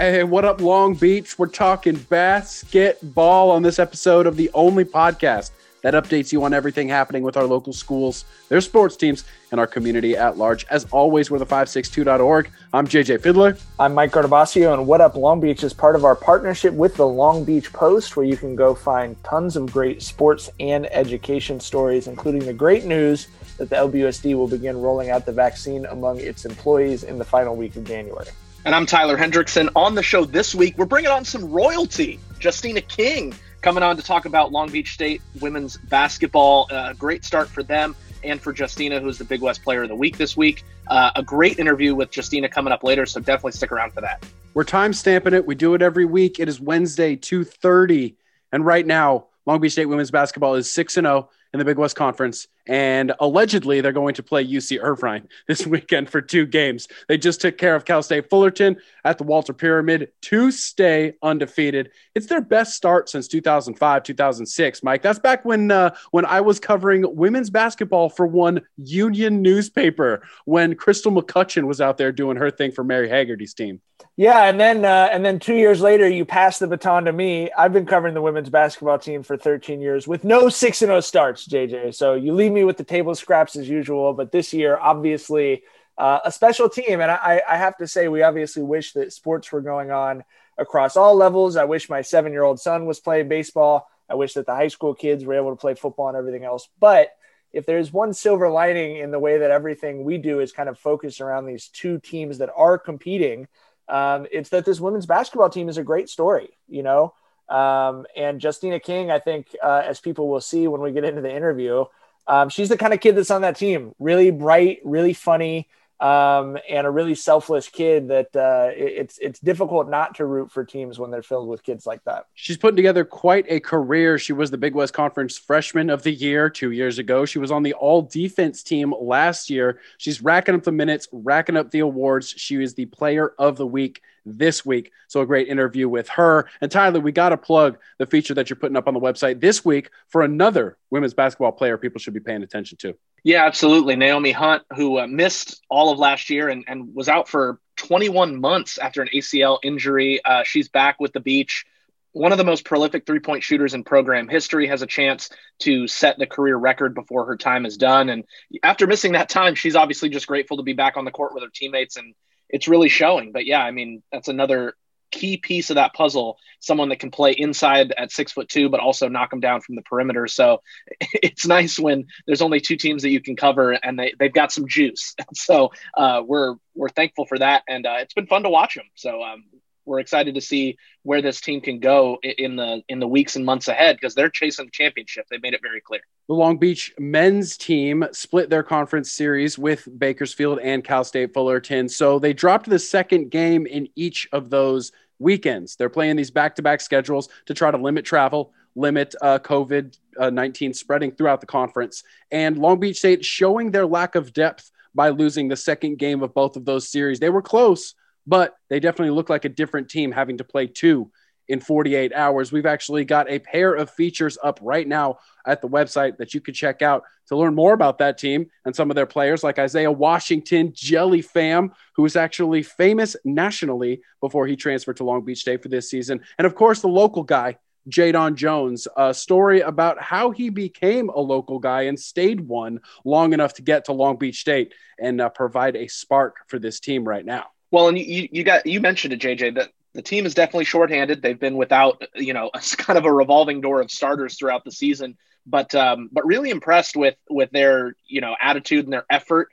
Hey, what up, Long Beach? We're talking basketball on this episode of the only podcast that updates you on everything happening with our local schools, their sports teams, and our community at large. As always, we're the 562.org. I'm JJ Fiddler. I'm Mike Guardabascio, and What Up Long Beach is part of our partnership with the Long Beach Post, where you can go find tons of great sports and education stories, including the great news that the LBUSD will begin rolling out the vaccine among its employees in the final week of January. And I'm Tyler Hendrickson. On the show this week, we're bringing on some royalty. Justina King coming on to talk about Long Beach State women's basketball. Uh, great start for them and for Justina, who's the Big West Player of the Week this week. Uh, a great interview with Justina coming up later, so definitely stick around for that. We're time stamping it. We do it every week. It is Wednesday, 2.30. And right now, Long Beach State women's basketball is 6 and 0 in the Big West Conference. And allegedly, they're going to play UC Irvine this weekend for two games. They just took care of Cal State Fullerton at the Walter Pyramid to stay undefeated. It's their best start since 2005, 2006. Mike, that's back when uh, when I was covering women's basketball for one union newspaper when Crystal McCutcheon was out there doing her thing for Mary Haggerty's team. Yeah, and then uh, and then two years later, you pass the baton to me. I've been covering the women's basketball team for 13 years with no six and zero starts, JJ. So you leave me with the table scraps as usual. But this year, obviously, uh, a special team, and I, I have to say, we obviously wish that sports were going on across all levels. I wish my seven year old son was playing baseball. I wish that the high school kids were able to play football and everything else. But if there's one silver lining in the way that everything we do is kind of focused around these two teams that are competing um, it's that this women's basketball team is a great story, you know. Um, and Justina King, I think, uh, as people will see when we get into the interview, um, she's the kind of kid that's on that team. Really bright, really funny um, and a really selfless kid that uh, it's it's difficult not to root for teams when they're filled with kids like that. She's putting together quite a career. She was the Big West Conference Freshman of the Year two years ago. She was on the All Defense team last year. She's racking up the minutes, racking up the awards. She is the Player of the Week this week. So a great interview with her. And Tyler, we got to plug the feature that you're putting up on the website this week for another women's basketball player people should be paying attention to. Yeah, absolutely. Naomi Hunt, who uh, missed all of last year and, and was out for 21 months after an ACL injury. Uh, she's back with the beach. One of the most prolific three point shooters in program history has a chance to set the career record before her time is done. And after missing that time, she's obviously just grateful to be back on the court with her teammates and it's really showing. But yeah, I mean, that's another key piece of that puzzle someone that can play inside at six foot two but also knock them down from the perimeter. So it's nice when there's only two teams that you can cover and they, they've got some juice. So uh, we're we're thankful for that. And uh, it's been fun to watch them so um, we're excited to see where this team can go in the in the weeks and months ahead because they're chasing the championship. They made it very clear. The Long Beach men's team split their conference series with Bakersfield and Cal State Fullerton, so they dropped the second game in each of those weekends. They're playing these back-to-back schedules to try to limit travel, limit uh, COVID uh, 19 spreading throughout the conference, and Long Beach State showing their lack of depth by losing the second game of both of those series. They were close but they definitely look like a different team having to play two in 48 hours. We've actually got a pair of features up right now at the website that you can check out to learn more about that team and some of their players, like Isaiah Washington, Jelly Fam, who is actually famous nationally before he transferred to Long Beach State for this season. And of course, the local guy, Jadon Jones, a story about how he became a local guy and stayed one long enough to get to Long Beach State and uh, provide a spark for this team right now. Well, and you, you got you mentioned it, JJ, that the team is definitely shorthanded. They've been without, you know, kind of a revolving door of starters throughout the season, but um, but really impressed with with their you know attitude and their effort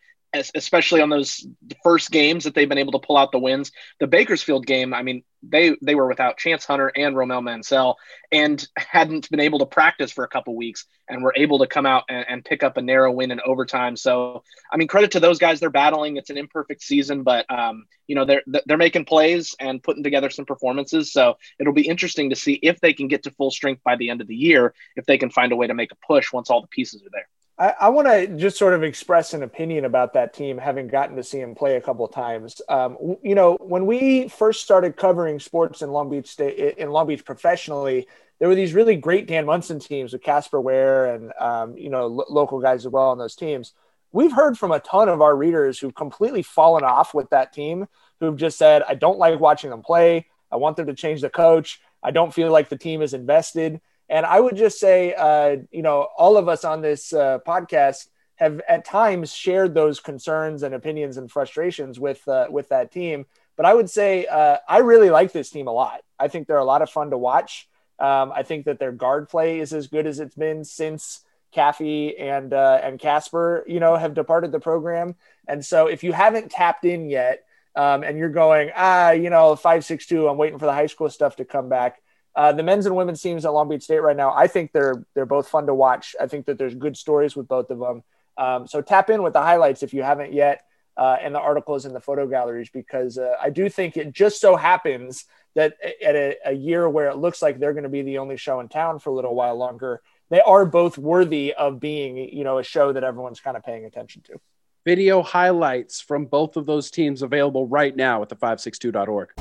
especially on those first games that they've been able to pull out the wins. The Bakersfield game, I mean, they they were without Chance Hunter and Romel Mansell and hadn't been able to practice for a couple weeks and were able to come out and, and, pick up a narrow win in overtime. So, I mean, credit to those guys. They're battling. It's an imperfect season, but um, you know they're they're making plays and putting together some performances. So it'll be interesting to see if they can get to full strength by the end of the year. If they can find a way to make a push once all the pieces are there. I, I want to just sort of express an opinion about that team, having gotten to see him play a couple times. Um, you know, when we first started covering sports in Long Beach State, in Long Beach professionally, there were these really great Dan Monson teams with Casper Ware and um, you know lo- local guys as well on those teams. We've heard from a ton of our readers who've completely fallen off with that team, who've just said, "I don't like watching them play. I want them to change the coach. I don't feel like the team is invested. And I would just say, uh, you know, all of us on this uh, podcast have at times shared those concerns and opinions and frustrations with uh, with that team. But I would say uh, I really like this team a lot. I think they're a lot of fun to watch. Um, I think that their guard play is as good as it's been since Caffey and uh, and Casper, you know, have departed the program. And so, if you haven't tapped in yet, um, and you're going, ah, you know, five six two, I'm waiting for the high school stuff to come back. Uh, the men's and women's teams at Long Beach State right now, I think they're they're both fun to watch. I think that there's good stories with both of them. Um, so tap in with the highlights if you haven't yet, uh, and the articles and the photo galleries because uh, I do think it just so happens that at a, a year where it looks like they're going to be the only show in town for a little while longer, they are both worthy of being, you know, a show that everyone's kind of paying attention to. Video highlights from both of those teams available right now at the562.org.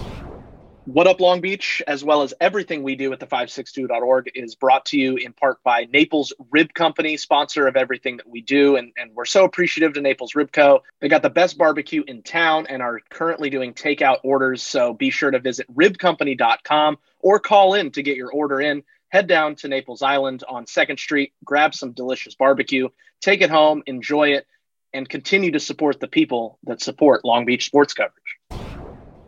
What Up Long Beach, as well as everything we do at the 562.org, is brought to you in part by Naples Rib Company, sponsor of everything that we do. And, and we're so appreciative to Naples Rib Co. They got the best barbecue in town and are currently doing takeout orders. So be sure to visit ribcompany.com or call in to get your order in. Head down to Naples Island on 2nd Street, grab some delicious barbecue, take it home, enjoy it, and continue to support the people that support Long Beach sports coverage.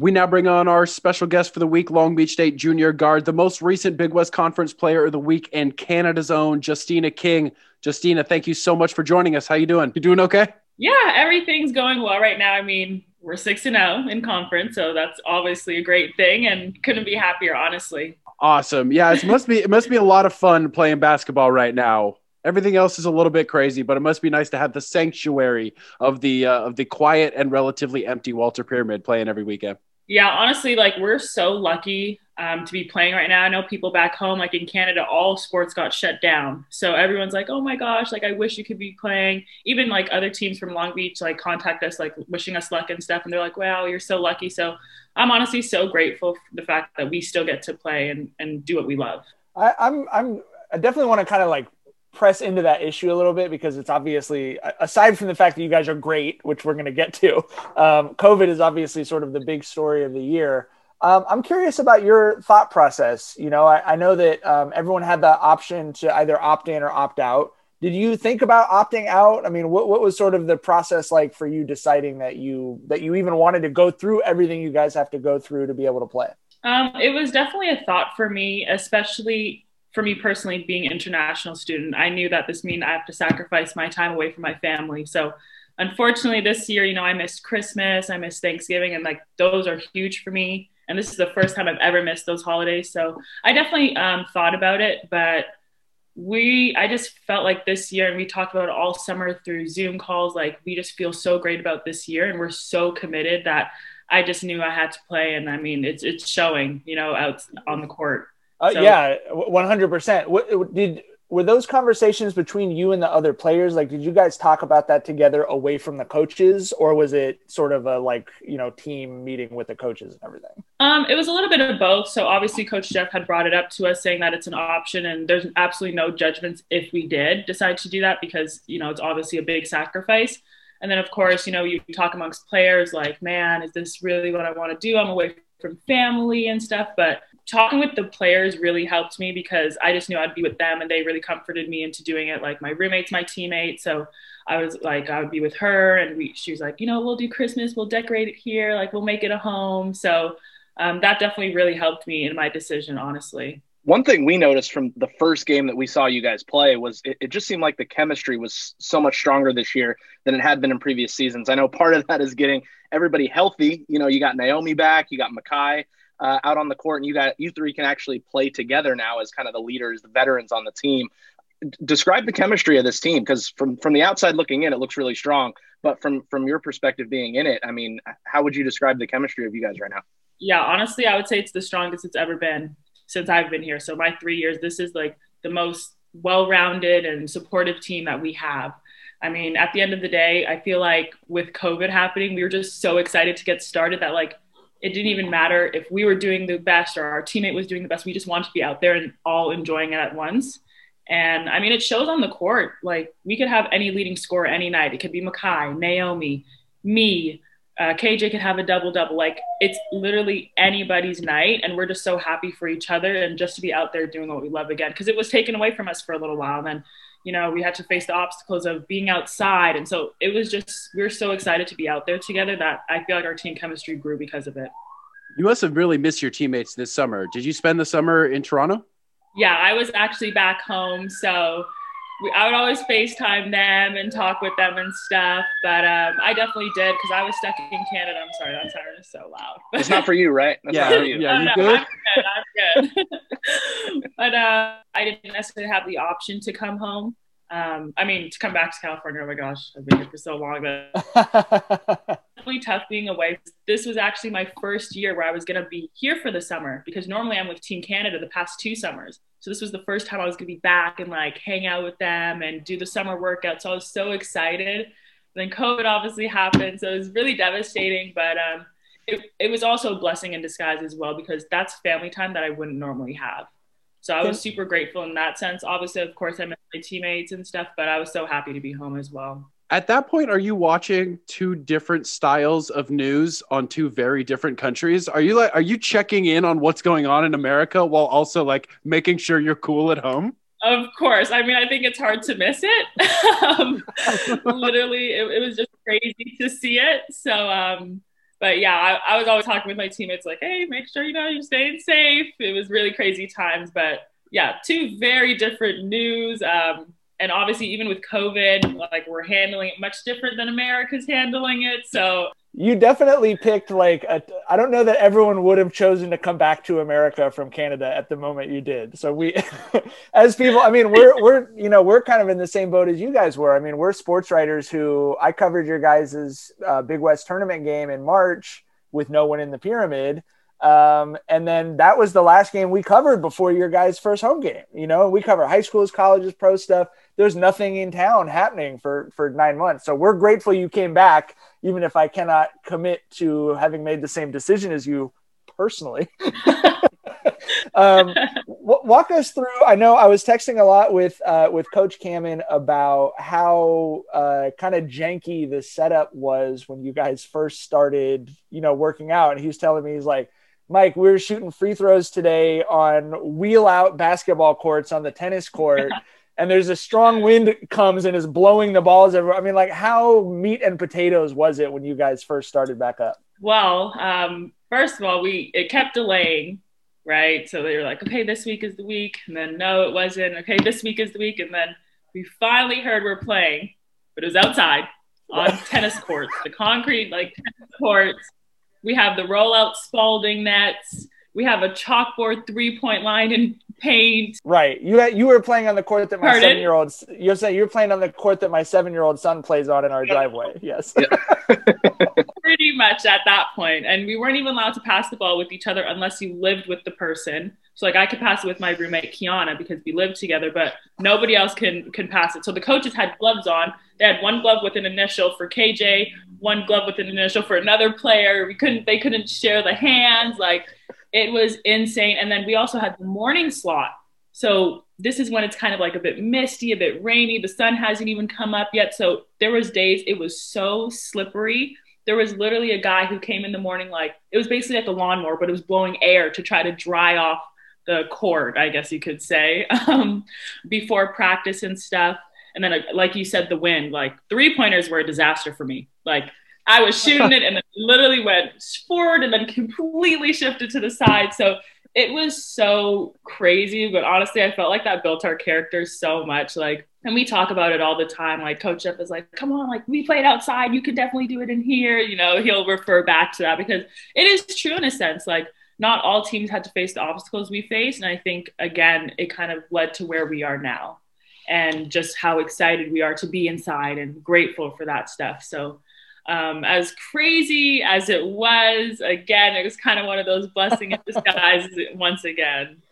We now bring on our special guest for the week, Long Beach State junior guard, the most recent Big West Conference Player of the Week, and Canada's own Justina King. Justina, thank you so much for joining us. How you doing? You doing okay? Yeah, everything's going well right now. I mean, we're six and zero oh in conference, so that's obviously a great thing, and couldn't be happier, honestly. Awesome. Yeah, it must be it must be a lot of fun playing basketball right now. Everything else is a little bit crazy, but it must be nice to have the sanctuary of the uh, of the quiet and relatively empty Walter Pyramid playing every weekend yeah, honestly, like we're so lucky um, to be playing right now. I know people back home, like in Canada, all sports got shut down. So everyone's like, oh my gosh, like I wish you could be playing. Even like other teams from Long Beach, like contact us, like wishing us luck and stuff. And they're like, wow, you're so lucky. So I'm honestly so grateful for the fact that we still get to play and, and do what we love. I, I'm, I'm, I definitely want to kind of like press into that issue a little bit because it's obviously aside from the fact that you guys are great, which we're going to get to. Um, COVID is obviously sort of the big story of the year. Um, I'm curious about your thought process. You know, I, I know that um, everyone had the option to either opt in or opt out. Did you think about opting out? I mean, what, what was sort of the process like for you deciding that you that you even wanted to go through everything you guys have to go through to be able to play? Um, it was definitely a thought for me, especially for me personally, being an international student, I knew that this means I have to sacrifice my time away from my family. So unfortunately this year, you know, I missed Christmas, I missed Thanksgiving, and like those are huge for me. And this is the first time I've ever missed those holidays. So I definitely um, thought about it, but we, I just felt like this year, and we talked about it all summer through Zoom calls, like we just feel so great about this year and we're so committed that I just knew I had to play. And I mean, it's, it's showing, you know, out on the court. Uh, so, yeah, one hundred percent. What did were those conversations between you and the other players? Like, did you guys talk about that together away from the coaches, or was it sort of a like you know team meeting with the coaches and everything? Um, it was a little bit of both. So obviously, Coach Jeff had brought it up to us, saying that it's an option, and there's absolutely no judgments if we did decide to do that because you know it's obviously a big sacrifice. And then of course, you know, you talk amongst players like, man, is this really what I want to do? I'm away from family and stuff, but talking with the players really helped me because I just knew I'd be with them and they really comforted me into doing it. Like my roommate's my teammate. So I was like, I would be with her and we, she was like, you know, we'll do Christmas, we'll decorate it here, like we'll make it a home. So um, that definitely really helped me in my decision, honestly. One thing we noticed from the first game that we saw you guys play was it, it just seemed like the chemistry was so much stronger this year than it had been in previous seasons. I know part of that is getting everybody healthy. You know, you got Naomi back, you got Makai uh, out on the court, and you got you three can actually play together now as kind of the leaders, the veterans on the team. Describe the chemistry of this team because from from the outside looking in, it looks really strong. But from from your perspective, being in it, I mean, how would you describe the chemistry of you guys right now? Yeah, honestly, I would say it's the strongest it's ever been since I've been here. So my three years, this is like the most well-rounded and supportive team that we have. I mean, at the end of the day, I feel like with COVID happening, we were just so excited to get started that like it didn't even matter if we were doing the best or our teammate was doing the best. We just wanted to be out there and all enjoying it at once. And I mean, it shows on the court. Like we could have any leading scorer any night. It could be Makai, Naomi, me, uh, KJ could have a double double. Like it's literally anybody's night, and we're just so happy for each other and just to be out there doing what we love again. Because it was taken away from us for a little while, and then you know we had to face the obstacles of being outside, and so it was just we are so excited to be out there together that I feel like our team chemistry grew because of it. You must have really missed your teammates this summer. Did you spend the summer in Toronto? Yeah, I was actually back home, so we, I would always FaceTime them and talk with them and stuff. But um, I definitely did because I was stuck in Canada. I'm sorry, that siren is so loud. it's not for you, right? That's yeah, you. yeah. You good? I'm good. I'm good. but uh, I didn't necessarily have the option to come home. Um, I mean, to come back to California. Oh my gosh, I've been here for so long. But definitely tough being away. This was actually my first year where I was going to be here for the summer because normally I'm with Team Canada the past two summers. So this was the first time I was going to be back and like hang out with them and do the summer workout. So I was so excited. then COVID obviously happened, so it was really devastating. But um, it, it was also a blessing in disguise as well because that's family time that I wouldn't normally have. So I was super grateful in that sense. Obviously, of course, I met my teammates and stuff, but I was so happy to be home as well at that point are you watching two different styles of news on two very different countries? Are you like are you checking in on what's going on in america while also like making sure you're cool at home? Of course. I mean i think it's hard to miss it. Um, literally it, it, was just crazy to see it. So um but yeah I, I was always talking with my teammates like hey make sure you know you're staying safe. It was really crazy times but yeah two very different news. Um and obviously even with covid like we're handling it much different than america's handling it so you definitely picked like I don't know that everyone would have chosen to come back to america from canada at the moment you did so we as people i mean we're we're you know we're kind of in the same boat as you guys were i mean we're sports writers who i covered your guys's uh, big west tournament game in march with no one in the pyramid um, and then that was the last game we covered before your guys' first home game. You know, we cover high schools, colleges, pro stuff. There's nothing in town happening for for nine months. So we're grateful you came back, even if I cannot commit to having made the same decision as you personally. um, w- walk us through. I know I was texting a lot with uh, with Coach Cammon about how uh, kind of janky the setup was when you guys first started, you know, working out. And he was telling me he's like Mike, we were shooting free throws today on wheel out basketball courts on the tennis court. and there's a strong wind comes and is blowing the balls everywhere. I mean, like how meat and potatoes was it when you guys first started back up? Well, um, first of all, we it kept delaying, right? So they were like, okay, this week is the week, and then no, it wasn't. Okay, this week is the week, and then we finally heard we're playing, but it was outside on tennis courts, the concrete like tennis courts we have the rollout Spalding nets. We have a chalkboard three point line in paint. Right. You you were playing on the court that my seven year old. You're saying you're playing on the court that my seven year old son plays on in our driveway. Yes. Pretty much at that point, and we weren't even allowed to pass the ball with each other unless you lived with the person. So like I could pass it with my roommate Kiana because we lived together, but nobody else can can pass it. So the coaches had gloves on. They had one glove with an initial for KJ, one glove with an initial for another player. We couldn't they couldn't share the hands. Like it was insane. And then we also had the morning slot. So this is when it's kind of like a bit misty, a bit rainy. The sun hasn't even come up yet. So there was days it was so slippery there was literally a guy who came in the morning like it was basically like a lawnmower but it was blowing air to try to dry off the court, I guess you could say, um, before practice and stuff. And then, like you said, the wind, like three pointers were a disaster for me. Like I was shooting it and then literally went forward and then completely shifted to the side. So it was so crazy. But honestly, I felt like that built our characters so much. Like, and we talk about it all the time. Like Coach Jeff is like, come on, like we played outside. You can definitely do it in here. You know, he'll refer back to that because it is true in a sense. Like not all teams had to face the obstacles we faced. And I think, again, it kind of led to where we are now and just how excited we are to be inside and grateful for that stuff. So, um, as crazy as it was, again, it was kind of one of those blessing in disguise once again.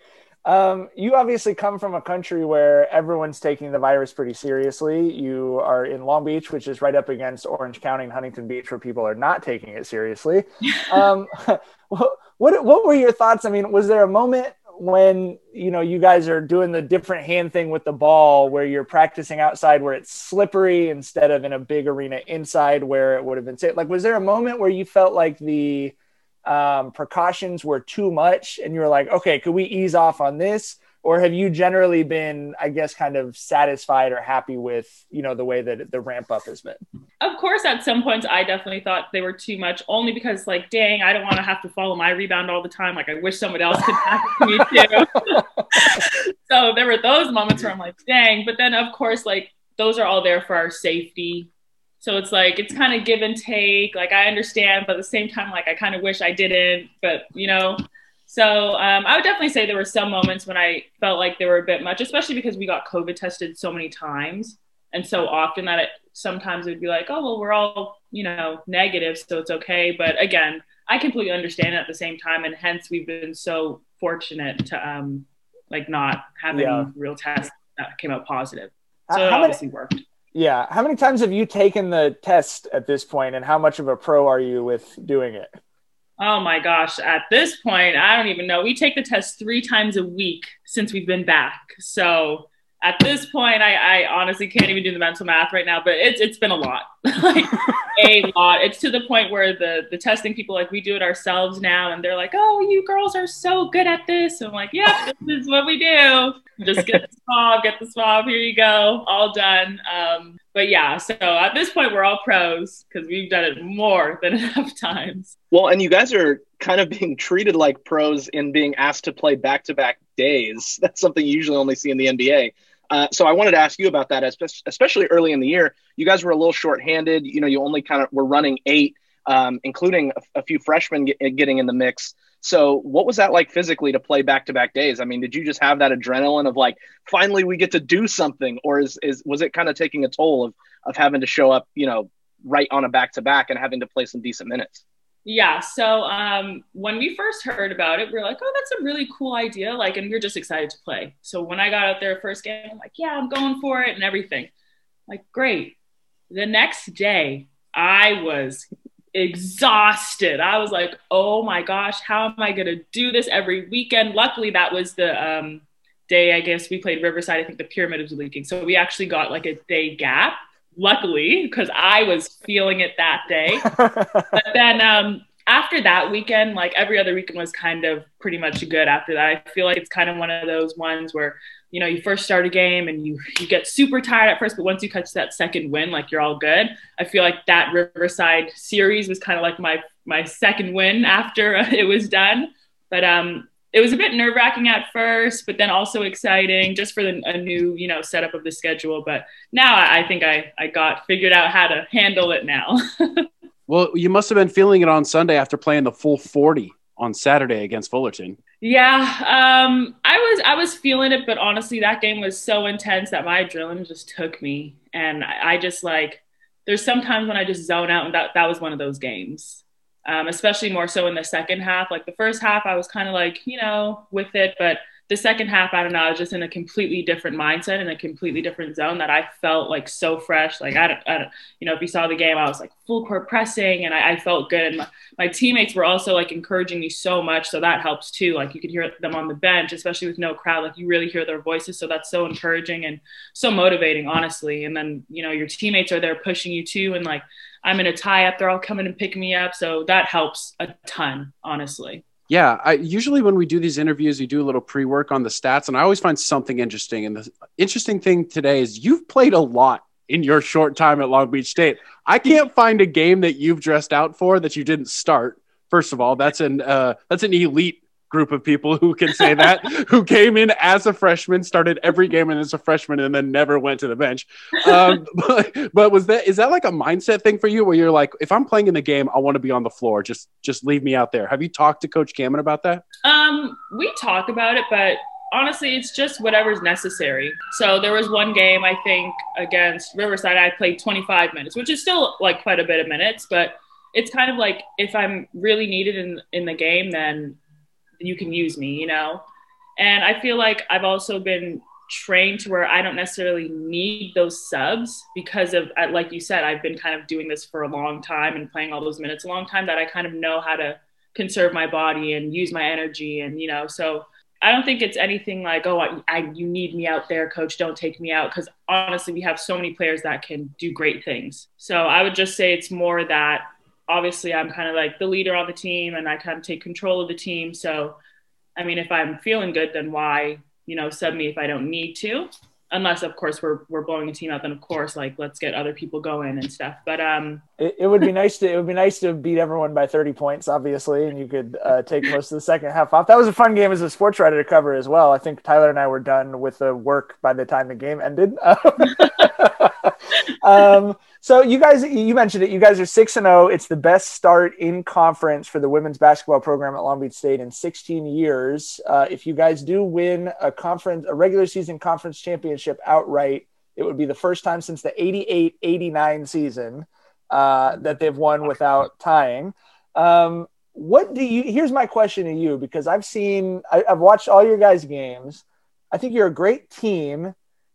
Um, you obviously come from a country where everyone's taking the virus pretty seriously. You are in Long Beach, which is right up against Orange County and Huntington Beach, where people are not taking it seriously. um, what what were your thoughts? I mean, was there a moment when you know you guys are doing the different hand thing with the ball where you're practicing outside where it's slippery instead of in a big arena inside where it would have been safe. Like was there a moment where you felt like the um, precautions were too much and you were like okay could we ease off on this or have you generally been i guess kind of satisfied or happy with you know the way that the ramp up has been? Of course at some points i definitely thought they were too much only because like dang i don't want to have to follow my rebound all the time like i wish someone else could pass me too. So there were those moments where i'm like dang but then of course like those are all there for our safety. So it's like it's kind of give and take like i understand but at the same time like i kind of wish i didn't but you know so um, I would definitely say there were some moments when I felt like they were a bit much, especially because we got COVID tested so many times and so often that it sometimes it would be like, oh well, we're all you know negative, so it's okay. But again, I completely understand it at the same time, and hence we've been so fortunate to um, like not have yeah. any real tests that came out positive. So how it obviously many, worked. Yeah. How many times have you taken the test at this point, and how much of a pro are you with doing it? Oh my gosh, at this point, I don't even know. We take the test three times a week since we've been back. So at this point, I, I honestly can't even do the mental math right now, but it's it's been a lot. like a lot. It's to the point where the the testing people like we do it ourselves now and they're like, Oh, you girls are so good at this. I'm like, Yeah, this is what we do. Just get the swab, get the swab, here you go, all done. Um, but yeah, so at this point, we're all pros because we've done it more than enough times. Well, and you guys are kind of being treated like pros in being asked to play back to back days. That's something you usually only see in the NBA. Uh, so I wanted to ask you about that, especially early in the year. You guys were a little short-handed. You know, you only kind of were running eight, um, including a, a, few freshmen get, getting in the mix. So, what was that like physically to play back to back days? I mean, did you just have that adrenaline of like, finally we get to do something, or is is was it kind of taking a toll of of having to show up, you know, right on a back to back and having to play some decent minutes? Yeah. So um, when we first heard about it, we are like, oh, that's a really cool idea. Like, and we are just excited to play. So when I got out there first game, I'm like, yeah, I'm going for it and everything. Like, great. The next day, I was exhausted. I was like, oh my gosh, how am I going to do this every weekend? Luckily, that was the um, day, I guess, we played Riverside. I think the pyramid was leaking. So we actually got like a day gap, luckily, because I was feeling it that day. but then um, after that weekend, like every other weekend was kind of pretty much good after that. I feel like it's kind of one of those ones where you know you first start a game and you you get super tired at first but once you catch that second win like you're all good i feel like that riverside series was kind of like my my second win after it was done but um it was a bit nerve wracking at first, but then also exciting just for the, a new, you know, setup of the schedule. But now I, I think I, I got figured out how to handle it now. well, you must have been feeling it on Sunday after playing the full 40 on Saturday against Fullerton. Yeah, um, I was I was feeling it, but honestly, that game was so intense that my adrenaline just took me, and I, I just like there's sometimes when I just zone out, and that that was one of those games. Um, especially more so in the second half. Like the first half, I was kind of like you know with it, but the second half, I don't know, I was just in a completely different mindset in a completely different zone that I felt like so fresh. Like I don't, I don't you know, if you saw the game, I was like full court pressing and I, I felt good. And my, my, teammates were also like encouraging me so much. So that helps too. Like you could hear them on the bench, especially with no crowd, like you really hear their voices. So that's so encouraging and so motivating, honestly. And then, you know, your teammates are there pushing you too. And like, I'm in a tie up, they're all coming and picking me up. So that helps a ton, honestly. Yeah, I usually when we do these interviews, we do a little pre-work on the stats, and I always find something interesting. And the interesting thing today is you've played a lot in your short time at Long Beach State. I can't find a game that you've dressed out for that you didn't start. First of all, that's an uh, that's an elite group of people who can say that, who came in as a freshman, started every game and as a freshman, and then never went to the bench. Um, but, but was that is that like a mindset thing for you, where you're like, if I'm playing in the game, I want to be on the floor. Just just leave me out there. Have you talked to Coach Cammon about that? Um, we talk about it, but honestly, it's just whatever's necessary. So there was one game I think against Riverside, I played 25 minutes, which is still like quite a bit of minutes, but it's kind of like if I'm really needed in in the game, then you can use me, you know? And I feel like I've also been trained to where I don't necessarily need those subs because of, like you said, I've been kind of doing this for a long time and playing all those minutes a long time that I kind of know how to conserve my body and use my energy. And, you know, so I don't think it's anything like, oh, I, I, you need me out there, coach. Don't take me out. Because honestly, we have so many players that can do great things. So I would just say it's more that obviously I'm kind of like the leader on the team and I kind of take control of the team. So, I mean, if I'm feeling good, then why, you know, sub me if I don't need to? unless of course we're we're blowing a team out then of course like let's get other people going and stuff but um it, it would be nice to it would be nice to beat everyone by 30 points obviously and you could uh, take most of the second half off that was a fun game as a sports writer to cover as well i think tyler and i were done with the work by the time the game ended um, so you guys, you mentioned it. You guys are six and zero. Oh. It's the best start in conference for the women's basketball program at Long Beach State in 16 years. Uh, if you guys do win a conference, a regular season conference championship outright, it would be the first time since the 88-89 season uh, that they've won without tying. Um, what do you? Here's my question to you because I've seen, I, I've watched all your guys' games. I think you're a great team,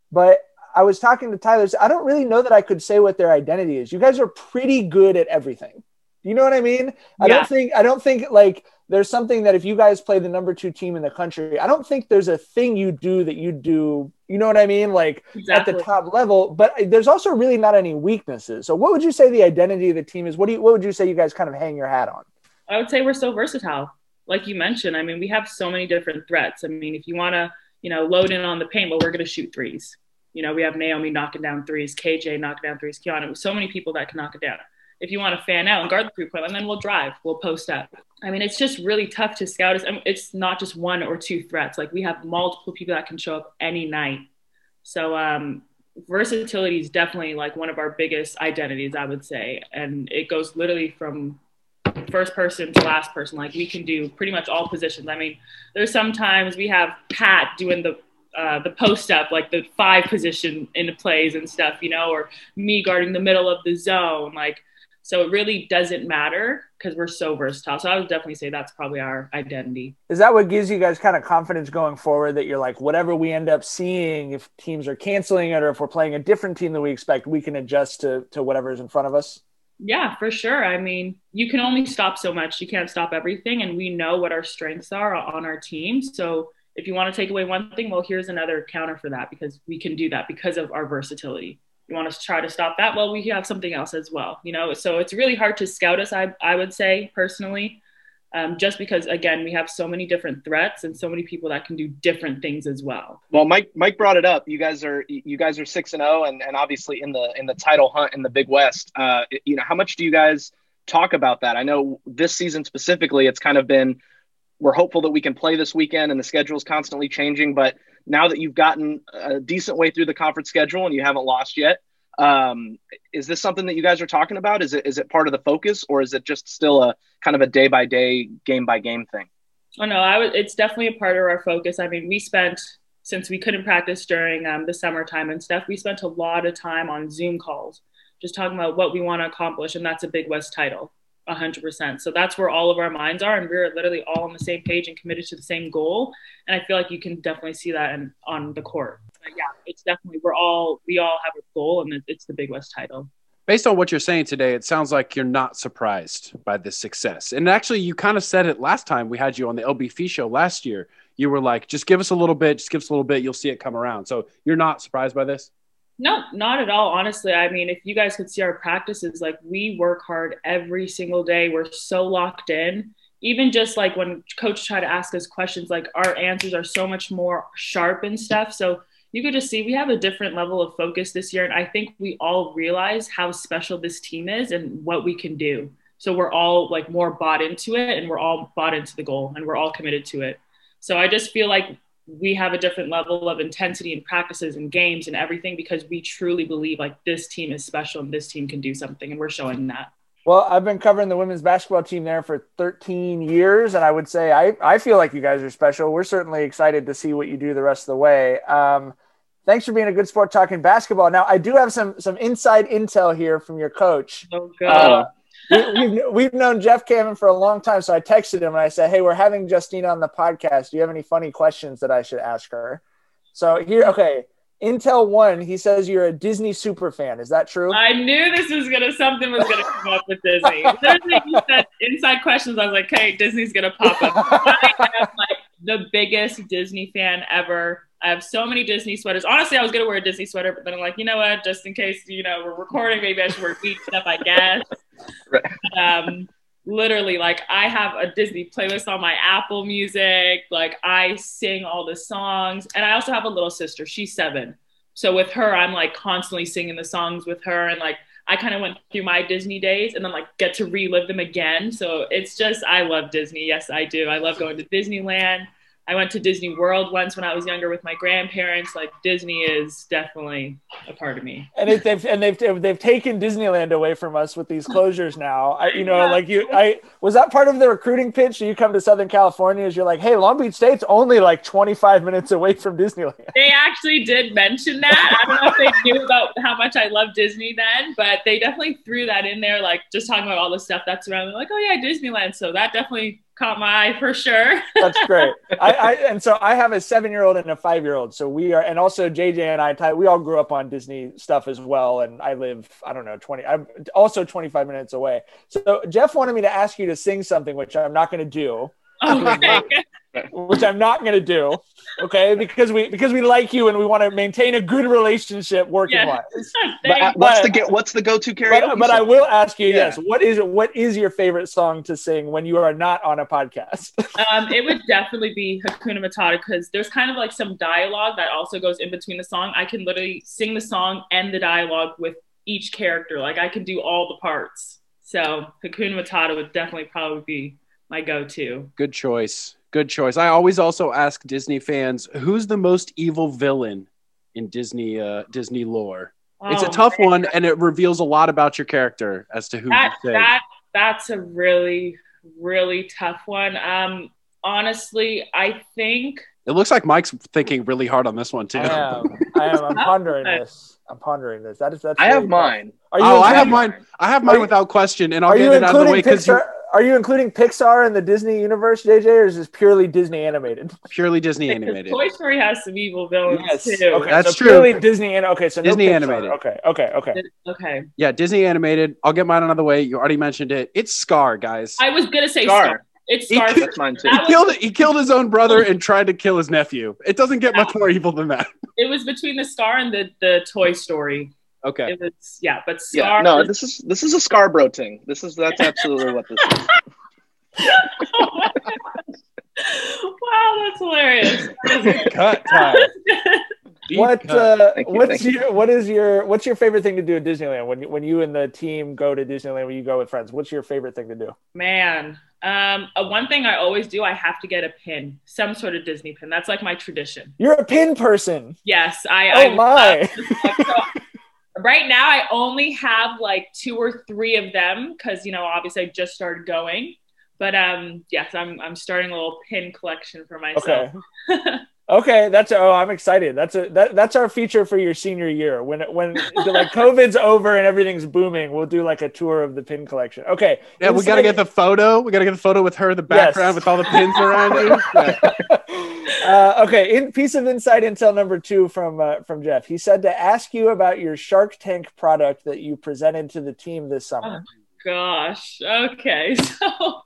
but I was talking to Tyler. I don't really know that I could say what their identity is. You guys are pretty good at everything. You know what I mean? I don't think I don't think like there's something that if you guys play the number two team in the country, I don't think there's a thing you do that you do. You know what I mean? Like exactly. at the top level, but there's also really not any weaknesses. So, what would you say the identity of the team is? What do you? What would you say you guys kind of hang your hat on? I would say we're so versatile. Like you mentioned, I mean, we have so many different threats. I mean, if you want to, you know, load in on the paint, well, we're going to shoot threes. You know, we have Naomi knocking down threes, KJ knocking down threes, Kiana. So many people that can knock it down. If you want to fan out and guard the three point line, then we'll drive, we'll post up. I mean, it's just really tough to scout us. I mean, it's not just one or two threats. Like we have multiple people that can show up any night. So um, versatility is definitely like one of our biggest identities, I would say, and it goes literally from first person to last person. Like we can do pretty much all positions. I mean, there's sometimes we have Pat doing the uh, the post up, like the five position into plays and stuff, you know, or me guarding the middle of the zone. Like, so it really doesn't matter because we're so versatile. So I would definitely say that's probably our identity. Is that what gives you guys kind of confidence going forward that you're like, whatever we end up seeing, if teams are canceling it or if we're playing a different team than we expect, we can adjust to, to whatever's in front of us? Yeah, for sure. I mean, you can only stop so much. You can't stop everything. And we know what our strengths are on our team. So if you want to take away one thing, well, here's another counter for that because we can do that because of our versatility. You want to try to stop that? Well, we have something else as well, you know. So it's really hard to scout us. I I would say personally, um, just because again we have so many different threats and so many people that can do different things as well. Well, Mike Mike brought it up. You guys are you guys are six and zero, oh and and obviously in the in the title hunt in the Big West. Uh, you know, how much do you guys talk about that? I know this season specifically, it's kind of been we're hopeful that we can play this weekend and the schedule is constantly changing. But now that you've gotten a decent way through the conference schedule and you haven't lost yet, um, is this something that you guys are talking about? Is it is it part of the focus or is it just still a kind of a day by day, game by game thing? Oh no. It's definitely a part of our focus. I mean, we spent since we couldn't practice during um, the summertime and stuff. We spent a lot of time on Zoom calls, just talking about what we want to accomplish, and that's a Big West title. 100%. So that's where all of our minds are. And we're literally all on the same page and committed to the same goal. And I feel like you can definitely see that in, on the court. But yeah, it's definitely, we're all, we all have a goal and it's the Big West title. Based on what you're saying today, it sounds like you're not surprised by this success. And actually, you kind of said it last time we had you on the LB show last year. You were like, just give us a little bit, just give us a little bit, you'll see it come around. So you're not surprised by this? No, not at all. Honestly, I mean, if you guys could see our practices, like we work hard every single day. We're so locked in. Even just like when coach tried to ask us questions, like our answers are so much more sharp and stuff. So you could just see we have a different level of focus this year. And I think we all realize how special this team is and what we can do. So we're all like more bought into it and we're all bought into the goal and we're all committed to it. So I just feel like we have a different level of intensity and practices and games and everything because we truly believe like this team is special and this team can do something and we're showing that. Well, I've been covering the women's basketball team there for 13 years, and I would say I, I feel like you guys are special. We're certainly excited to see what you do the rest of the way. Um, thanks for being a good sport talking basketball. Now, I do have some some inside intel here from your coach. Oh, God. Uh, we, have we've known Jeff Cammon for a long time. So I texted him and I said, Hey, we're having Justine on the podcast. Do you have any funny questions that I should ask her? So here, okay. Intel one, he says you're a Disney super fan. Is that true? I knew this was gonna something was gonna come up with Disney. inside questions. I was like, "Okay, Disney's gonna pop up." I have like the biggest Disney fan ever. I have so many Disney sweaters. Honestly, I was gonna wear a Disney sweater, but then I'm like, you know what? Just in case you know we're recording, maybe I should wear beach stuff. I guess. Right. Um, literally, like I have a Disney playlist on my Apple Music. Like I sing all the songs, and I also have a little sister. She's seven, so with her, I'm like constantly singing the songs with her, and like I kind of went through my Disney days and then like get to relive them again. So it's just I love Disney. Yes, I do. I love going to Disneyland. I went to Disney World once when I was younger with my grandparents. Like Disney is definitely a part of me. And it, they've and they've they've taken Disneyland away from us with these closures now. I, you know, Yeah. like you, I was that part of the recruiting pitch. You come to Southern California, is you're like, hey, Long Beach State's only like 25 minutes away from Disneyland. They actually did mention that. I don't know if they knew about how much I love Disney then, but they definitely threw that in there, like just talking about all the stuff that's around. They're like, oh yeah, Disneyland. So that definitely caught my eye for sure. That's great. I, I and so I have a seven year old and a five year old. So we are, and also JJ and I, we all grew up on Disney stuff as well. And I live, I don't know, 20, I'm also 25 minutes away. So Jeff wanted me to ask you to sing something, which I'm not going to do. Oh, okay. Which I'm not going to do. Okay, because we because we like you and we want to maintain a good relationship working Yeah. wise. But, uh, what's the get? What's the go-to karaoke? But, but I will ask you, Yeah. yes, what is what is your favorite song to sing when you are not on a podcast? um, it would definitely be Hakuna Matata because there's kind of like some dialogue that also goes in between the song. I can literally sing the song and the dialogue with each character. Like I can do all the parts. So Hakuna Matata would definitely probably be my go-to. Good choice. Good choice. I always also ask Disney fans who's the most evil villain in Disney uh, Disney lore. it's a Oh, tough man. one, and it reveals a lot about your character as to who that you say. that that's a really really tough one. Um, honestly, I think It looks like Mike's thinking really hard on this one too. I am, I am. I'm pondering this. I'm pondering this. That is that's. I really have tough. mine. Are you? Oh, I have mine. I have Are mine you- without question, and I'll get it out of the way including because Pixar? Are you including Pixar in the Disney universe, JJ, or is this purely Disney animated? purely Disney animated. Toy Story has some evil villains too. Okay, That's so true. Purely Disney and okay, so Disney Pixar. animated. Okay, okay, okay. Okay, Yeah, Disney animated. I'll get mine out of the way. You already mentioned it. It's Scar, guys. I was gonna say Scar. Scar. It's Scar. could- That's mine too. He killed he killed his own brother and tried to kill his nephew. It doesn't get much more evil than that. It was between the Scar and the the Toy Story. Okay. It was yeah, but Scar. Yeah, no, this is this is a Scarborough thing. This is that's absolutely what this is. wow, that's hilarious. Cut time. What uh, you, what's thank you. your what is your what's your favorite thing to do at Disneyland when you, when you and the team go to Disneyland when you go with friends? What's your favorite thing to do? Man, um, uh, one thing I always do, I have to get a pin, some sort of Disney pin. That's like my tradition. You're a pin person. Yes, I. Oh I my! Right now, I only have like two or three of them because you know, obviously, I just started going. But um, yes, I'm I'm starting a little pin collection for myself. Okay. Okay, that's oh, I'm excited. That's a that, that's our feature for your senior year. When when like COVID's over and everything's booming, we'll do like a tour of the pin collection. Okay. Yeah, we gotta get the photo. We gotta get the photo with her in the background with all the pins around you. Yeah. uh, okay, in piece of inside intel number two from uh, from Jeff. He said to ask you about your Shark Tank product that you presented to the team this summer. Gosh. Okay. So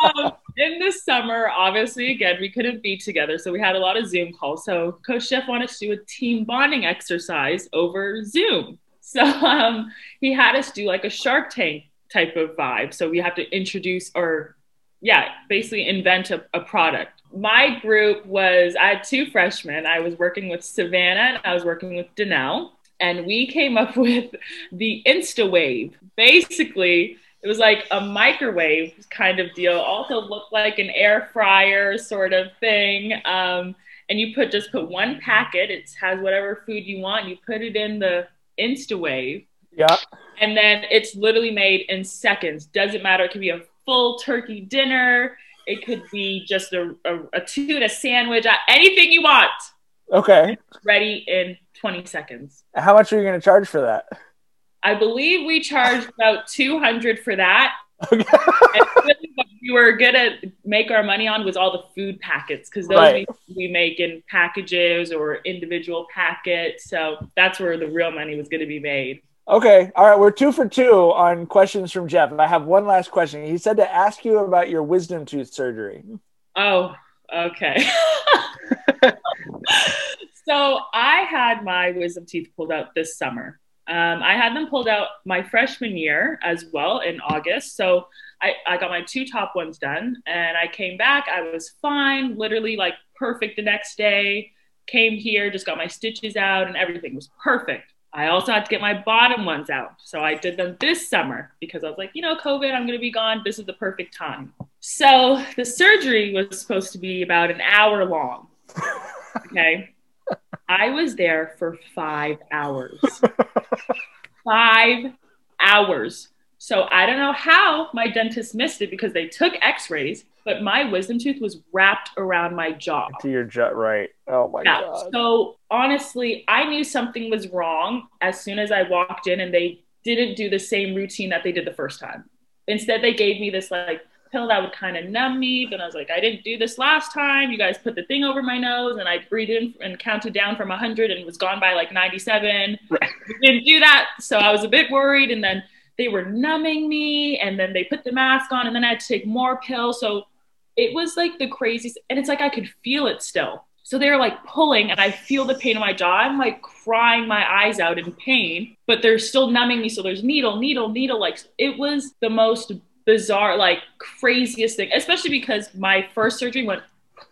um, in the summer, obviously, again, we couldn't be together, so we had a lot of Zoom calls. So Coach Jeff wanted to do a team bonding exercise over Zoom. So um, he had us do like a Shark Tank type of vibe. So we have to introduce or, yeah, basically invent a, a product. My group was I had two freshmen. I was working with Savannah and I was working with Danelle, and we came up with the InstaWave. Basically, it was like a microwave kind of deal. Also looked like an air fryer sort of thing. Um, and you put just put one packet. It has whatever food you want. You put it in the InstaWave, Yeah. and then it's literally made in seconds. Doesn't matter. It could be a full turkey dinner. It could be just a, a, a tuna sandwich. uh, Anything you want. Okay. Ready in 20 seconds. How much are you going to charge for that? I believe we charged about 200 for that. Okay. and really what we were gonna make our money on was all the food packets because those Right. we, we make in packages or individual packets. So that's where the real money was gonna be made. Okay. All right. We're two for two on questions from Jeff. I have one last question. He said to ask you about your wisdom tooth surgery. Oh, okay. so I had my wisdom teeth pulled out this summer. Um, I had them pulled out my freshman year as well in August. So I, I got my two top ones done and I came back. I was fine, literally like perfect the next day. Came here, just got my stitches out, and everything was perfect. I also had to get my bottom ones out. So I did them this summer because I was like, you know, COVID, I'm going to be gone. This is the perfect time. So the surgery was supposed to be about an hour long. Okay. I was there for five hours. five hours. So I don't know how my dentist missed it because they took x rays, but my wisdom tooth was wrapped around my jaw. To your jaw, right. Oh my yeah. God. So honestly, I knew something was wrong as soon as I walked in and they didn't do the same routine that they did the first time. Instead, they gave me this like pill that would kind of numb me. But I was like, I didn't do this last time. You guys put the thing over my nose, and I breathed in and counted down from 100 and was gone by like 97. Right. didn't do that, so I was a bit worried. And then they were numbing me, and then they put the mask on, and then I had to take more pills. So it was like the craziest, and it's like I could feel it still. So they're like pulling, and I feel the pain in my jaw. I'm like crying my eyes out in pain, but they're still numbing me. So there's needle, needle, needle. Like it was the most bizarre, like craziest thing, especially because my first surgery went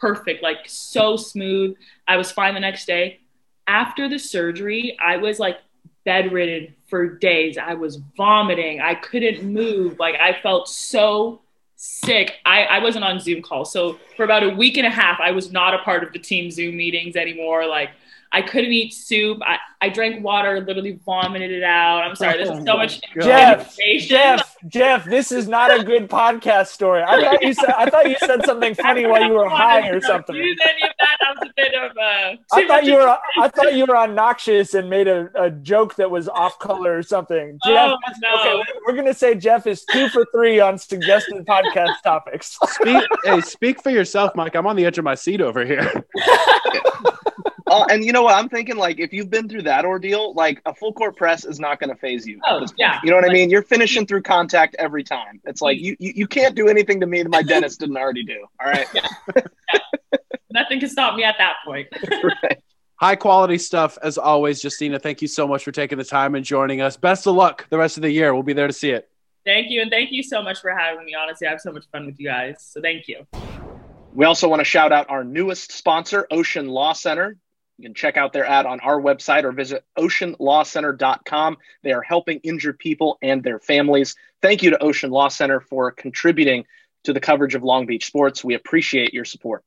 perfect, like so smooth. I was fine the next day. After the surgery, I was like bedridden for days. I was vomiting. I couldn't move. Like I felt so sick. I, I wasn't on Zoom calls. So for about a week and a half, I was not a part of the team Zoom meetings anymore. Like I couldn't eat soup. I, I drank water, literally vomited it out. I'm sorry. This is so much Jeff, Jeff, Jeff, this is not a good podcast story. I thought you said I thought you said something funny while you were high or something. Use any of that. That was a bit of uh, I thought you were I thought you were obnoxious and made a, a joke that was off color or something. Jeff, oh, no. okay, we're gonna say Jeff is two for three on suggested podcast topics. Speak, hey, speak for yourself, Mike. I'm on the edge of my seat over here. Uh, and you know what? I'm thinking like if you've been through that ordeal, like a full court press is not going to phase you. Oh, yeah. You know what like, I mean? You're finishing through contact every time. It's like you, you, you can't do anything to me that my dentist didn't already do. All right. Yeah. yeah. Nothing can stop me at that point. right. High quality stuff as always, Justina. Thank you so much for taking the time and joining us. Best of luck the rest of the year. We'll be there to see it. Thank you. And thank you so much for having me. Honestly, I have so much fun with you guys. So thank you. We also want to shout out our newest sponsor, Ocean Law Center. You can check out their ad on our website or visit oceanlawcenter.com. They are helping injured people and their families. Thank you to Ocean Law Center for contributing to the coverage of Long Beach sports. We appreciate your support.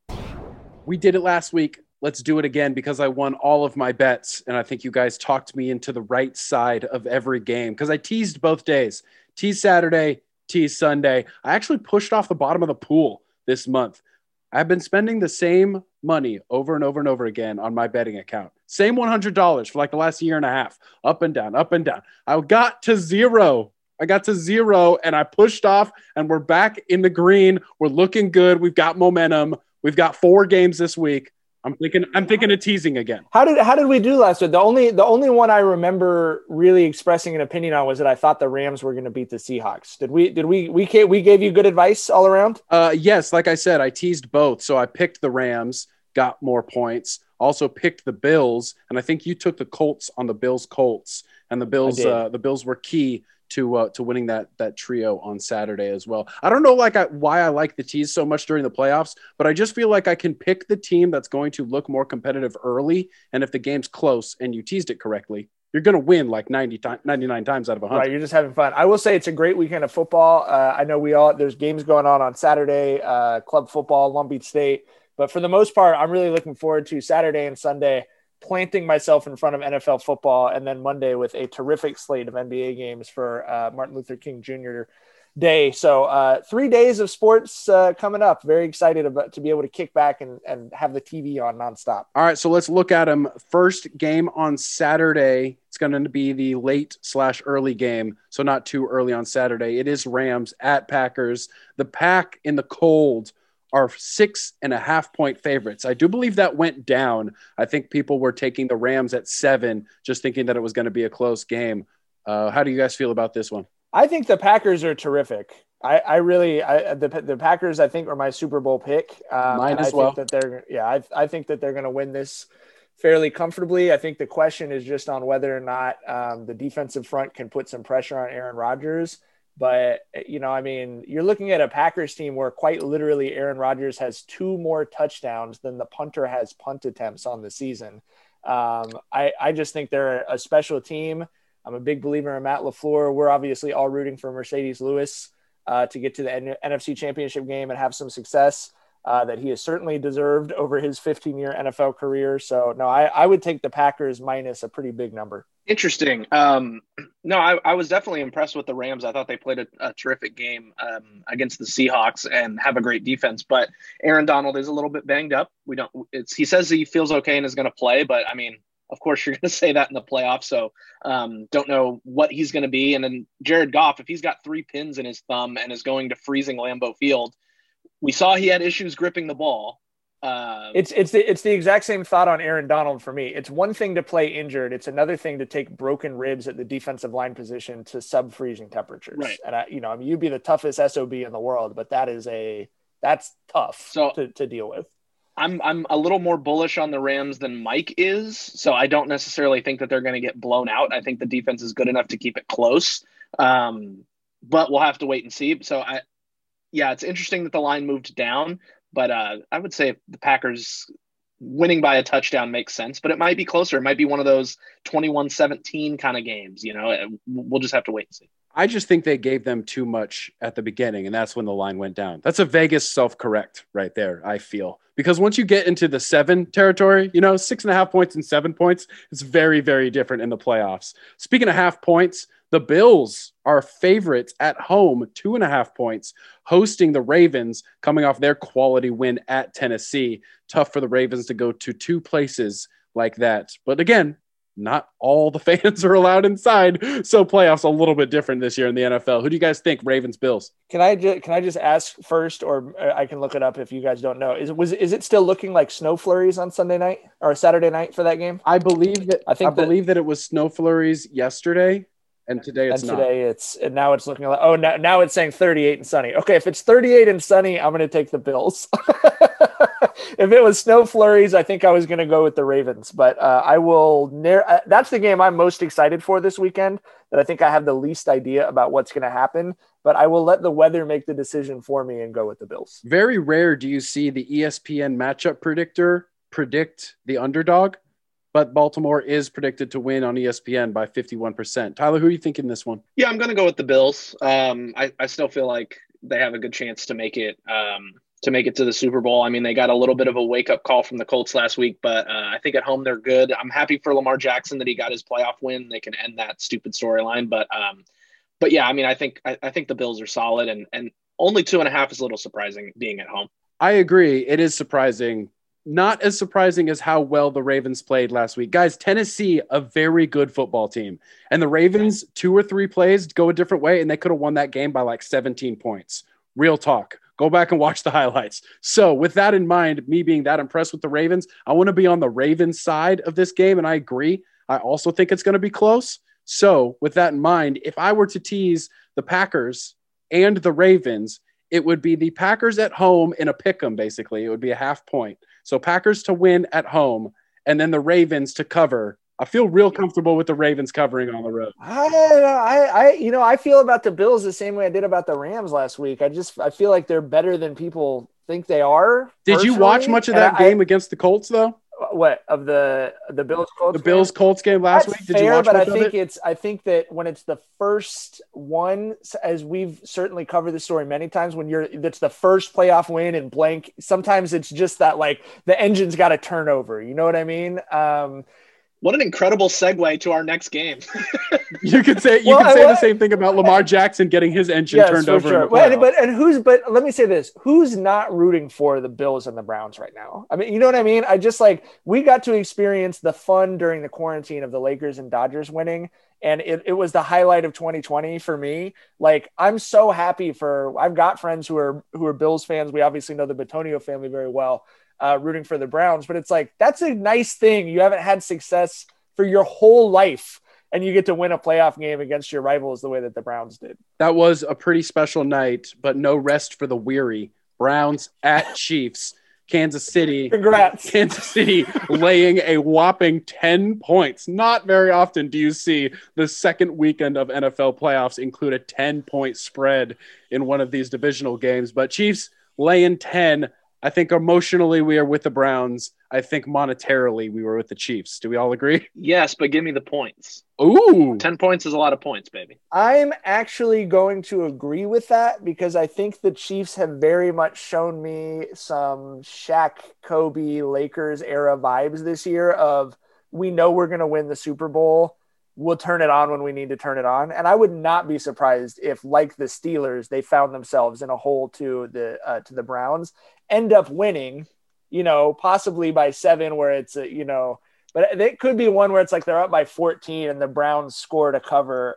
We did it last week. Let's do it again because I won all of my bets. And I think you guys talked me into the right side of every game because I teased both days teased Saturday, teased Sunday. I actually pushed off the bottom of the pool this month. I've been spending the same money over and over and over again on my betting account. Same $100 for like the last year and a half, up and down, up and down. I got to zero. I got to zero and I pushed off, and we're back in the green. We're looking good. We've got momentum. We've got four games this week. I'm thinking I'm thinking of teasing again. How did how did we do last week? The only the only one I remember really expressing an opinion on was that I thought the Rams were going to beat the Seahawks. Did we did we we we gave you good advice all around? Uh yes, like I said, I teased both. So I picked the Rams, got more points. Also picked the Bills, and I think you took the Colts on the Bills Colts, and the Bills uh, the Bills were key to uh, to winning that that trio on Saturday as well. I don't know like I, why I like the tease so much during the playoffs, but I just feel like I can pick the team that's going to look more competitive early, and if the game's close and you teased it correctly, you're going to win like 90 99 times out of 100. Right, you're just having fun. I will say it's a great weekend of football. Uh, I know we all there's games going on on Saturday, uh, club football, Long Beach State, but for the most part, I'm really looking forward to Saturday and Sunday planting myself in front of NFL football, and then Monday with a terrific slate of NBA games for uh, Martin Luther King Jr. Day. So uh, three days of sports uh, coming up. Very excited about to be able to kick back and, and have the TV on nonstop. All right, so let's look at them. First game on Saturday. It's going to be the late slash early game, so not too early on Saturday. It is Rams at Packers. The Pack in the cold are six and a half point favorites. I do believe that went down. I think people were taking the Rams at seven, just thinking that it was going to be a close game. Uh, how do you guys feel about this one? I think the Packers are terrific. I, I really I, the the Packers I think are my Super Bowl pick. Um, Mine as I well. that they're yeah I I think that they're going to win this fairly comfortably. I think the question is just on whether or not um, the defensive front can put some pressure on Aaron Rodgers. But you know, I mean, you're looking at a Packers team where quite literally Aaron Rodgers has two more touchdowns than the punter has punt attempts on the season. Um, I I just think they're a special team. I'm a big believer in Matt LaFleur. We're obviously all rooting for Marcedes Lewis uh, to get to the N- NFC Championship game and have some success uh, that he has certainly deserved over his 15 year NFL career. So, no, I, I would take the Packers minus a pretty big number. Interesting. Um, no, I, I, was definitely impressed with the Rams. I thought they played a, a terrific game um, against the Seahawks and have a great defense. But Aaron Donald is a little bit banged up. We don't. It's he says he feels okay and is going to play, but I mean, of course, you're going to say that in the playoffs. So um, don't know what he's going to be. And then Jared Goff, if he's got three pins in his thumb and is going to freezing Lambeau Field, we saw he had issues gripping the ball. Uh, it's it's the, it's the exact same thought on Aaron Donald for me. It's one thing to play injured. It's another thing to take broken ribs at the defensive line position to sub freezing temperatures. Right. And I, you know, I mean, you'd be the toughest sob in the world, but that is a that's tough so, to, to deal with. I'm I'm a little more bullish on the Rams than Mike is, so I don't necessarily think that they're going to get blown out. I think the defense is good enough to keep it close, um, but we'll have to wait and see. So I, yeah, it's interesting that the line moved down, but uh, I would say the Packers winning by a touchdown makes sense, but it might be closer. It might be one of those 21-17 kind of games. You know, we'll just have to wait and see. I just think they gave them too much at the beginning, and that's when the line went down. That's a Vegas self correct right there, I feel. Because once you get into the seven territory, you know, six and a half points and seven points, it's very, very different in the playoffs. Speaking of half points, the Bills are favorites at home, two and a half points, hosting the Ravens, coming off their quality win at Tennessee. Tough for the Ravens to go to two places like that. But again, not all the fans are allowed inside. So playoffs a little bit different this year in the NFL. Who do you guys think? Ravens, Bills. Can I just can I just ask first, or uh, I can look it up if you guys don't know? Is it was is it still looking like snow flurries on Sunday night or Saturday night for that game? I believe that I think I that, believe that it was snow flurries yesterday. And today it's and today not. it's and now it's looking like oh now, now it's saying 38 and sunny. Okay, if it's 38 and sunny, I'm going to take the Bills. if it was snow flurries, I think I was going to go with the Ravens. But uh, I will. uh, that's the game I'm most excited for this weekend. That I think I have the least idea about what's going to happen. But I will let the weather make the decision for me and go with the Bills. Very rare do you see the ESPN matchup predictor predict the underdog, but Baltimore is predicted to win on ESPN by 51%. Tyler, who are you thinking this one? Yeah, I'm going to go with the Bills. Um, I, I still feel like they have a good chance to make it. Um, to make it to the Super Bowl. I mean, they got a little bit of a wake up call from the Colts last week, but uh, I think at home they're good. I'm happy for Lamar Jackson that he got his playoff win. They can end that stupid storyline, but um, but yeah, I mean, I think I, I think the Bills are solid, and and only two and a half is a little surprising being at home. I agree. It is surprising. Not as surprising as how well the Ravens played last week. Guys, Tennessee, a very good football team. And the Ravens, two or three plays go a different way, and they could have won that game by like 17 points. Real talk. Go back and watch the highlights. So, with that in mind, me being that impressed with the Ravens, I want to be on the Ravens side of this game. And I agree. I also think it's going to be close. So, with that in mind, if I were to tease the Packers and the Ravens, it would be the Packers at home in a pick 'em, basically. It would be a half point. So, Packers to win at home, and then the Ravens to cover I feel real comfortable with the Ravens covering on the road. I, I, I, you know, I feel about the Bills the same way I did about the Rams last week. I just, I feel like they're better than people think they are. Did you watch much of that and game I, against the Colts though? What of the the Bills Colts? The Bills Colts game last That's week. Did fair, you watch but I think it? it's I think that when it's the first one, as we've certainly covered the story many times, when you're that's the first playoff win and blank. Sometimes it's just that like the engine's got to turn over. You know what I mean? Um, what an incredible segue to our next game. you could say you well, could say the same thing about Lamar Jackson getting his engine yes, turned over. Sure. Well, but and who's but let me say this: who's not rooting for the Bills and the Browns right now? I mean, you know what I mean? I just like we got to experience the fun during the quarantine of the Lakers and Dodgers winning, and it, it was the highlight of 2020 for me. Like I'm so happy for I've got friends who are who are Bills fans. We obviously know the Bitonio family very well uh, rooting for the Browns. But it's like that's a nice thing. You haven't had success for your whole life. and you get to win a playoff game against your rivals the way that the Browns did. That was a pretty special night, but no rest for the weary. Browns at Chiefs. Kansas City. Congrats. Kansas City laying a whopping 10 points. Not very often do you see the second weekend of NFL playoffs include a 10 point spread in one of these divisional games, but Chiefs laying 10 I think emotionally we are with the Browns. I think monetarily we were with the Chiefs. Do we all agree? Yes, but give me the points. Ooh. 10 points is a lot of points, baby. I'm actually going to agree with that because I think the Chiefs have very much shown me some Shaq, Kobe, Lakers era vibes this year of we know we're going to win the Super Bowl we'll turn it on when we need to turn it on. And I would not be surprised if, like the Steelers, they found themselves in a hole to the uh, to the Browns, end up winning, you know, possibly by seven, where it's a, you know, but it could be one where it's like they're up by 14 and the Browns score to cover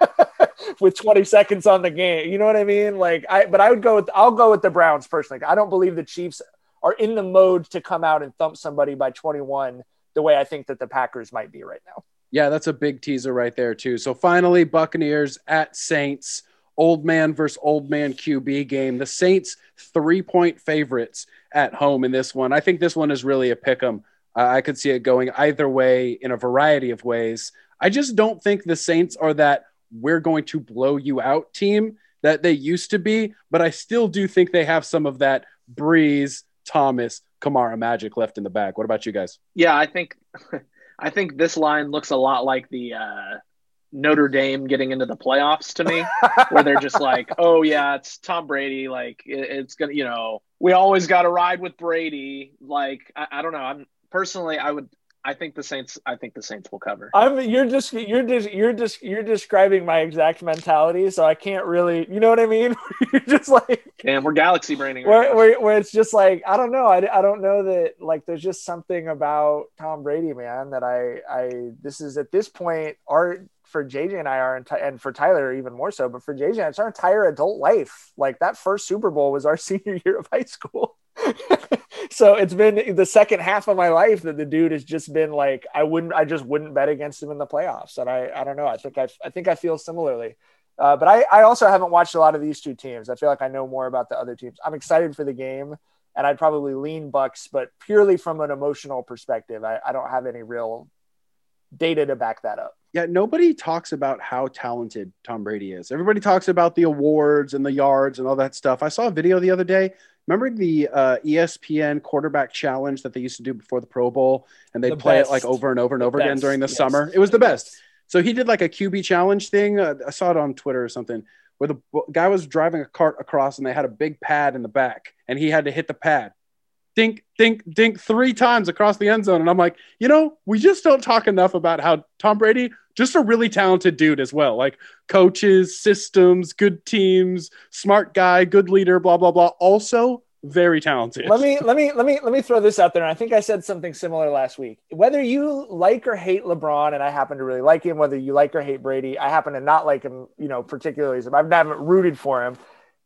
with 20 seconds on the game. You know what I mean? Like I, but I would go with I'll go with the Browns personally. I don't believe the Chiefs are in the mode to come out and thump somebody by 21 the way I think that the Packers might be right now. Yeah, that's a big teaser right there, too. So finally, Buccaneers at Saints, old man versus old man QB game. The Saints, three point favorites at home in this one. I think this one is really a pick 'em. Uh, I could see it going either way in a variety of ways. I just don't think the Saints are that we're going to blow you out team that they used to be, but I still do think they have some of that Brees, Thomas, Kamara magic left in the bag. What about you guys? Yeah, I think I think this line looks a lot like the uh, Notre Dame getting into the playoffs to me, where they're just like, oh yeah, it's Tom Brady. Like it, it's gonna, you know, we always got to ride with Brady. Like I, I don't know. I'm personally, I would I think the Saints. I think the Saints will cover. I'm. You're just. You're just. You're just. You're describing my exact mentality. So I can't really. You know what I mean? you're just like. Damn, we're galaxy braining. Right where, where, where, it's just like I don't know. I, I don't know that like there's just something about Tom Brady, man. That I I this is at this point art for JJ and I are and for Tyler even more so. But for JJ, it's our entire adult life. Like that first Super Bowl was our senior year of high school. so it's been the second half of my life that the dude has just been like I wouldn't I just wouldn't bet against him in the playoffs. And I I don't know. I think I I think I feel similarly. Uh, but I I also haven't watched a lot of these two teams. I feel like I know more about the other teams. I'm excited for the game and I'd probably lean Bucks but purely from an emotional perspective I, I don't have any real data to back that up. Yeah, nobody talks about how talented Tom Brady is. Everybody talks about the awards and the yards and all that stuff. I saw a video the other day Remember the uh, ESPN quarterback challenge that they used to do before the Pro Bowl, and they'd the play best. it like over and over and over again during the yes. summer. It was the best. So he did like a QB challenge thing. Uh, I saw it on Twitter or something, where the guy was driving a cart across, and they had a big pad in the back, and he had to hit the pad, dink, dink, dink three times across the end zone. And I'm like, you know, we just don't talk enough about how Tom Brady just a really talented dude as well. Like coaches, systems, good teams, smart guy, good leader, blah blah blah. Also very talented. Let me let me let me let me throw this out there. I think I said something similar last week. Whether you like or hate LeBron, and I happen to really like him, whether you like or hate Brady, I happen to not like him, you know, particularly. I've never rooted for him.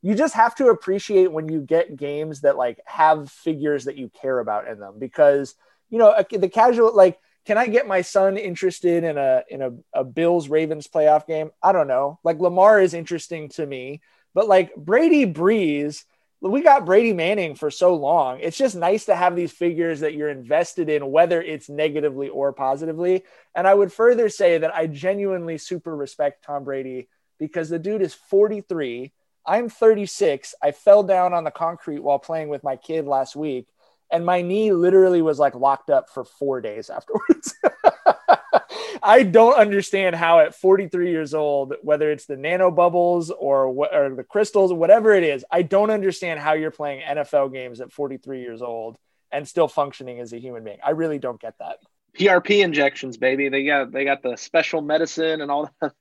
You just have to appreciate when you get games that like have figures that you care about in them because you know the casual like can I get my son interested in a in a, a Bills Ravens playoff game? I don't know. Like Lamar is interesting to me, but like Brady Brees, we got Brady Manning for so long. It's just nice to have these figures that you're invested in, whether it's negatively or positively. And I would further say that I genuinely super respect Tom Brady because the dude is 43. I'm 36. I fell down on the concrete while playing with my kid last week and my knee literally was like locked up for four days afterwards. I don't understand how at 43 years old, whether it's the nano bubbles or what or the crystals, whatever it is, I don't understand how you're playing NFL games at 43 years old and still functioning as a human being. I really don't get that. PRP injections, baby. They got they got the special medicine and all that.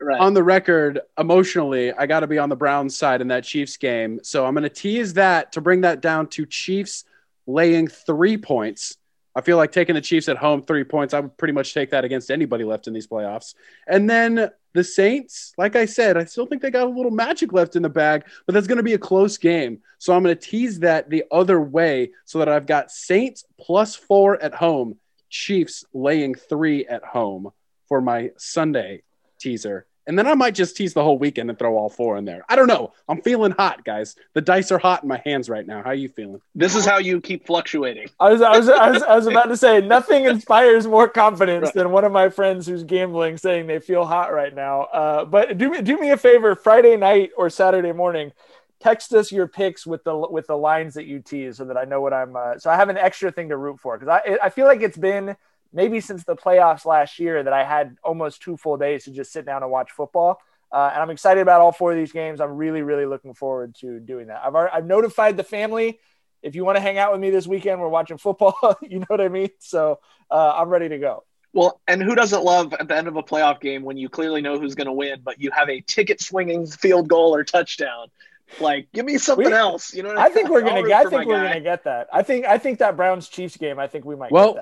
right. On the record, emotionally, I got to be on the Browns side in that Chiefs game. So I'm going to tease that to bring that down to Chiefs laying three points. I feel like taking the Chiefs at home three points. I would pretty much take that against anybody left in these playoffs. And then the Saints, like I said, I still think they got a little magic left in the bag, but that's going to be a close game. So I'm going to tease that the other way so that I've got Saints plus four at home, Chiefs laying three at home for my Sunday teaser. And then I might just tease the whole weekend and throw all four in there. I don't know. I'm feeling hot, guys. The dice are hot in my hands right now. How are you feeling? This is how you keep fluctuating. I was, I was, I was, I was about to say nothing inspires more confidence right. than one of my friends who's gambling saying they feel hot right now. Uh, but do me, do me a favor, Friday night or Saturday morning, text us your picks with the with the lines that you tease so that I know what I'm. Uh, so I have an extra thing to root for because I I feel like it's been maybe since the playoffs last year that I had almost two full days to just sit down and watch football. Uh, and I'm excited about all four of these games. I'm really, really looking forward to doing that. I've, already, I've notified the family. If you want to hang out with me this weekend, we're watching football. you know what I mean? So uh, I'm ready to go. Well, and who doesn't love at the end of a playoff game when you clearly know who's going to win, but you have a ticket swinging field goal or touchdown? Like, give me something we, else. You know, I, I think we're gonna. Get, I think we're guy. gonna get that. I think. I think that Browns Chiefs game. I think we might. Well,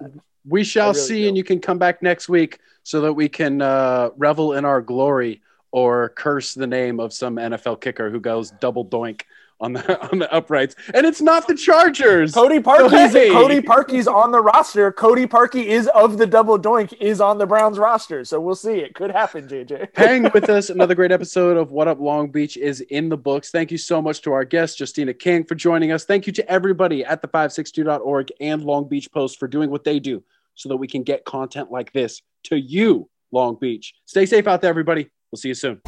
we shall really see, do. and you can come back next week so that we can uh, revel in our glory or curse the name of some NFL kicker who goes double doink on the on the uprights, and it's not the Chargers. Cody Parkey's hey. Cody Parkey's on the roster. Cody Parkey is of the double doink is on the Browns roster, so we'll see. It could happen, JJ. Hang with us. Another great episode of What Up Long Beach is in the books. Thank you so much to our guest Justina King for joining us. Thank you to everybody at the 562.org and Long Beach Post for doing what they do so that we can get content like this to you, Long Beach. Stay safe out there, everybody. We'll see you soon.